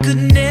Could never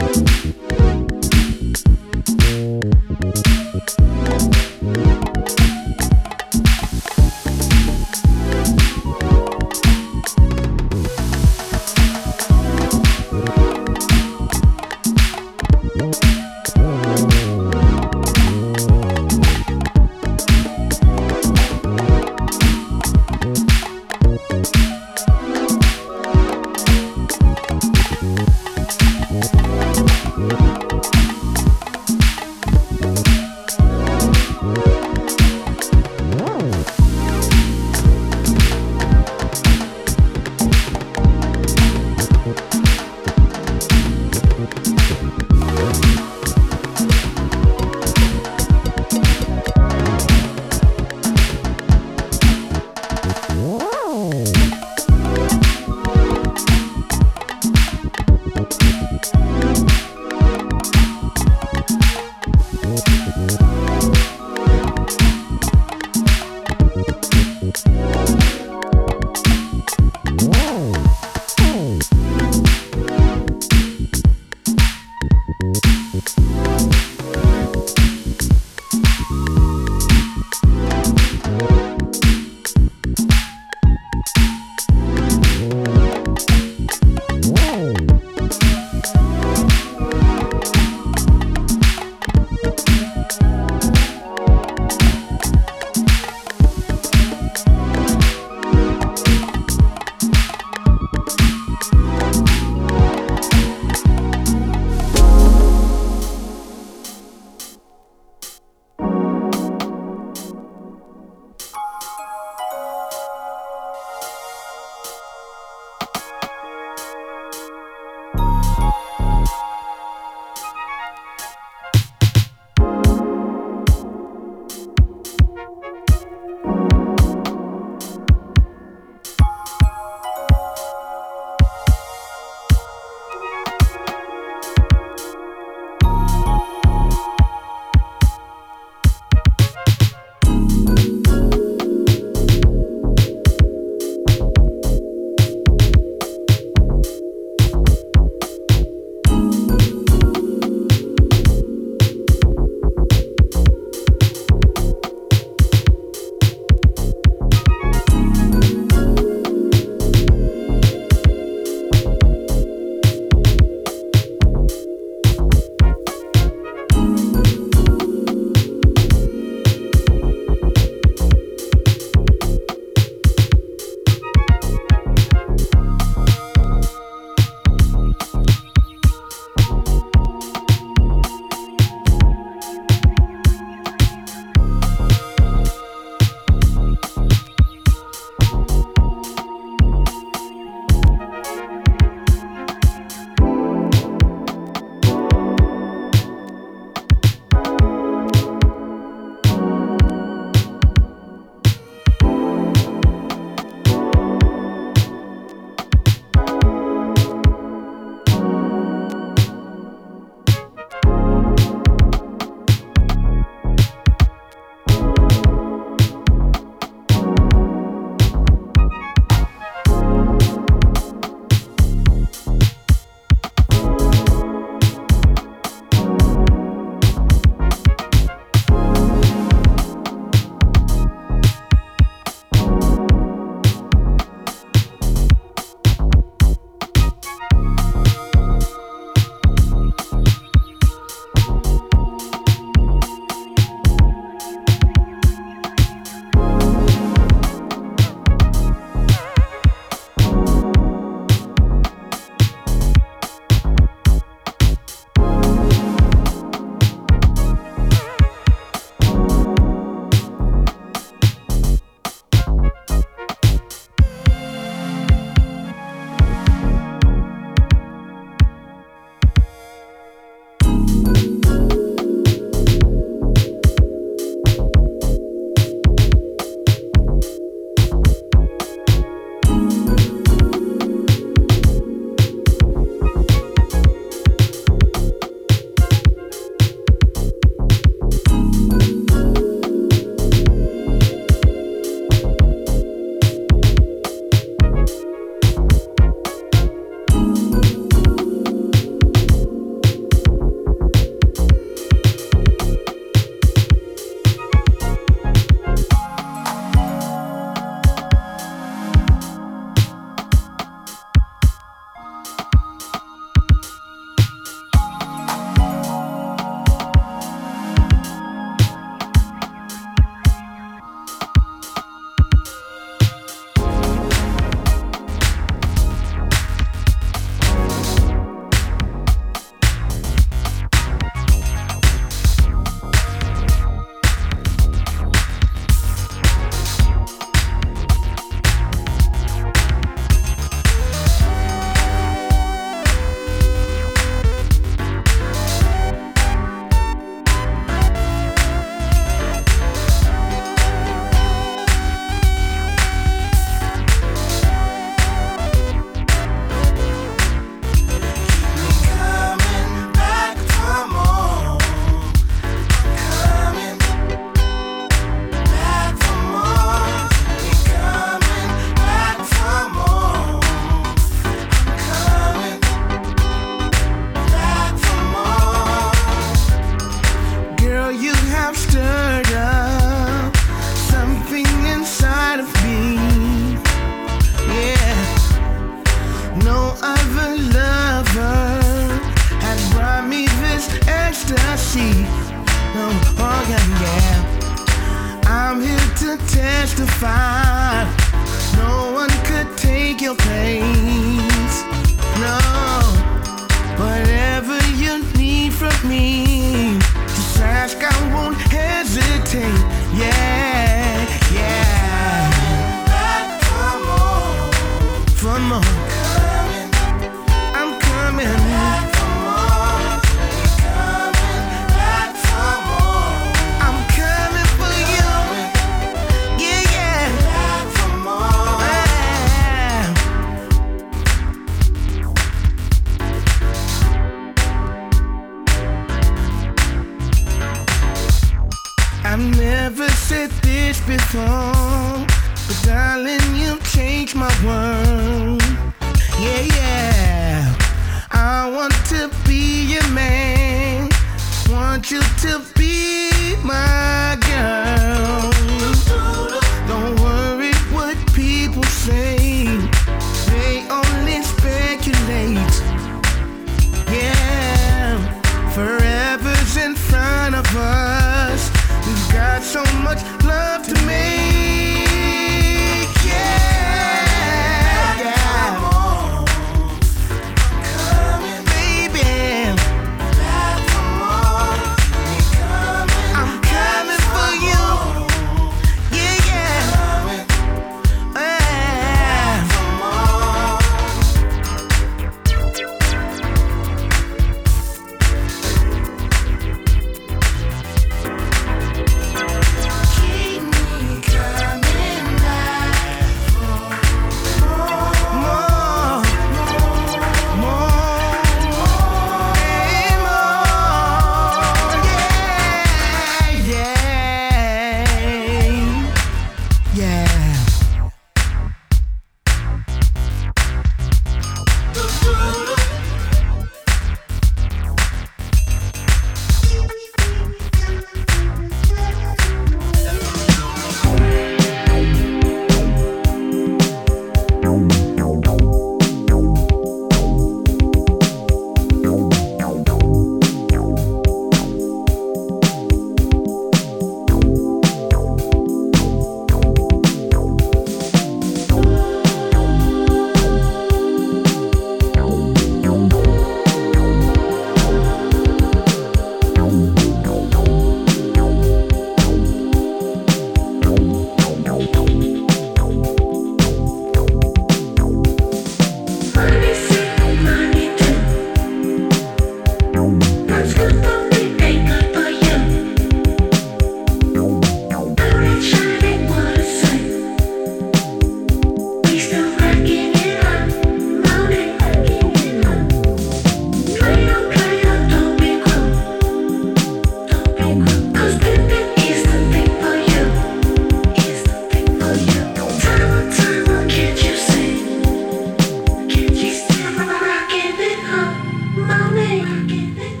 mommy? Rocking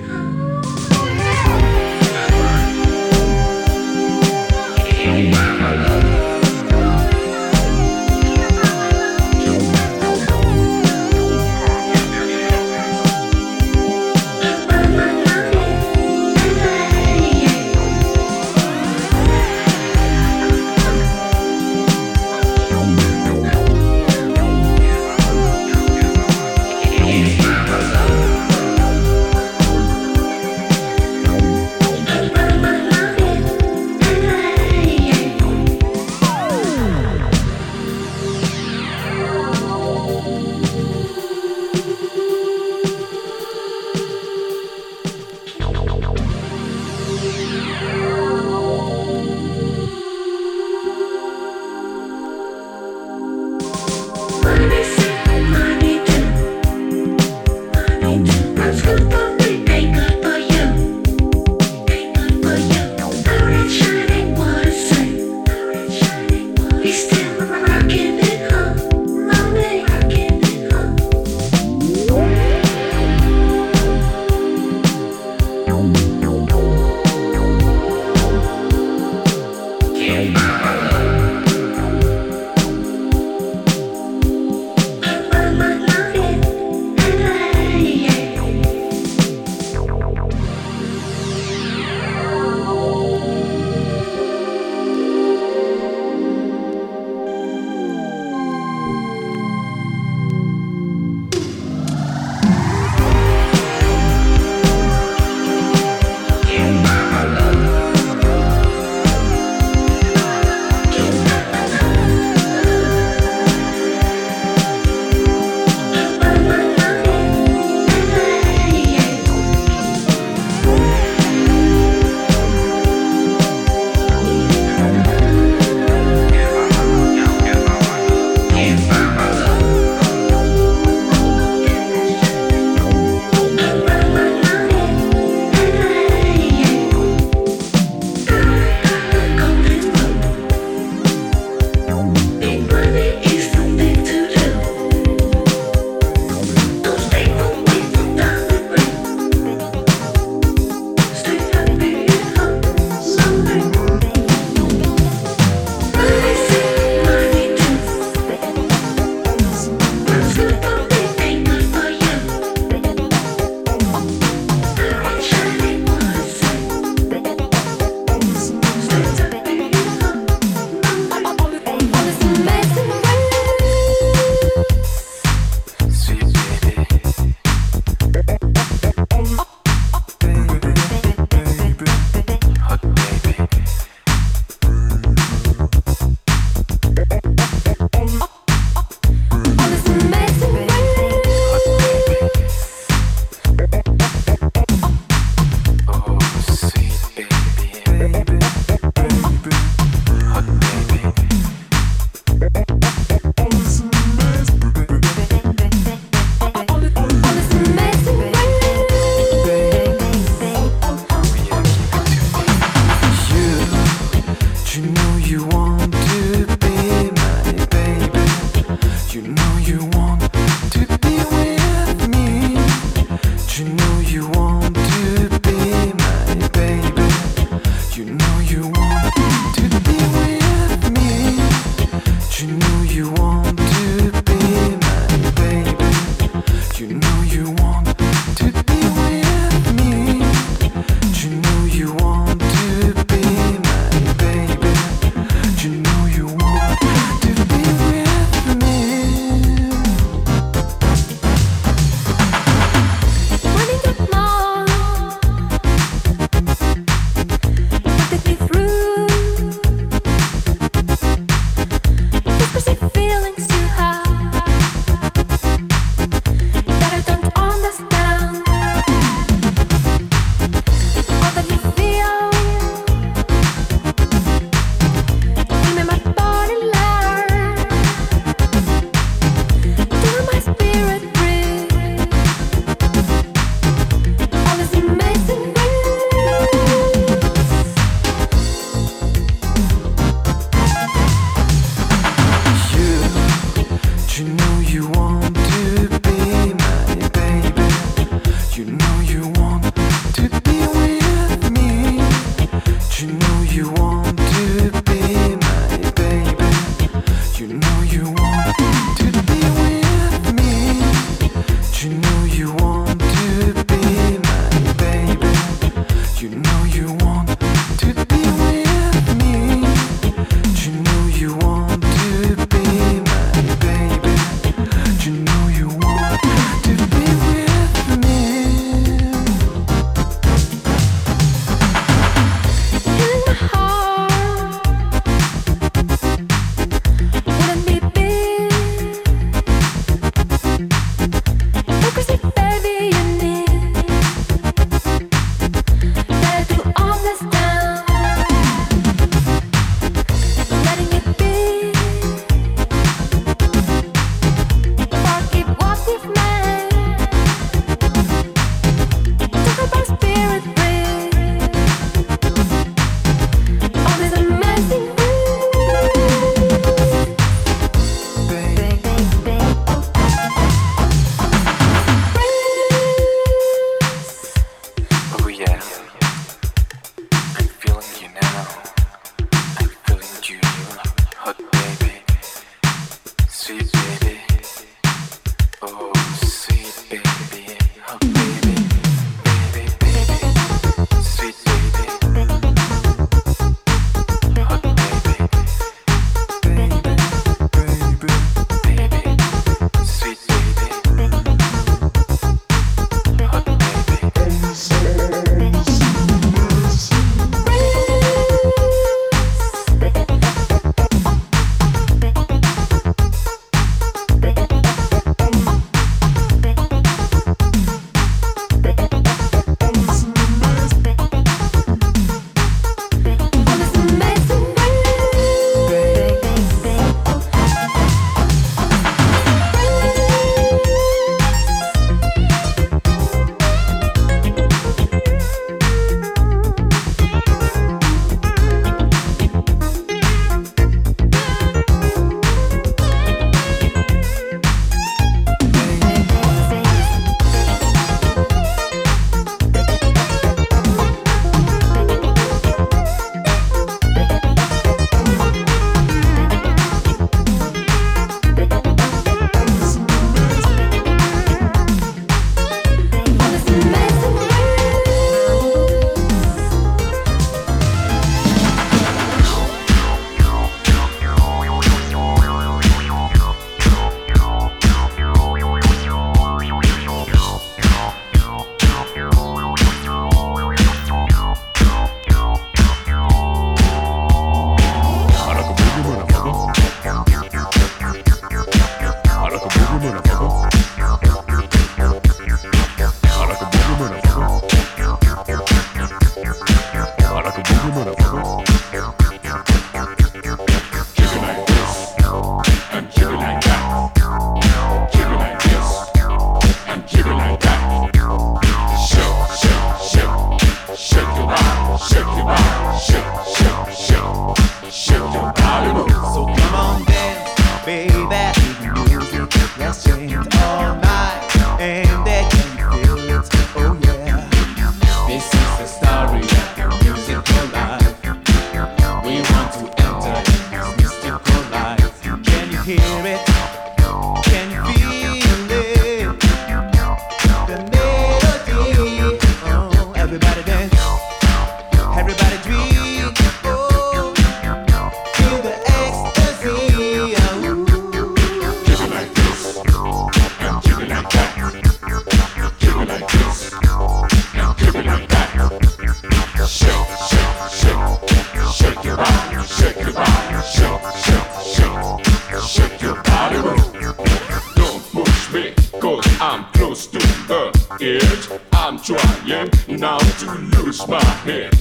trying now to lose my head.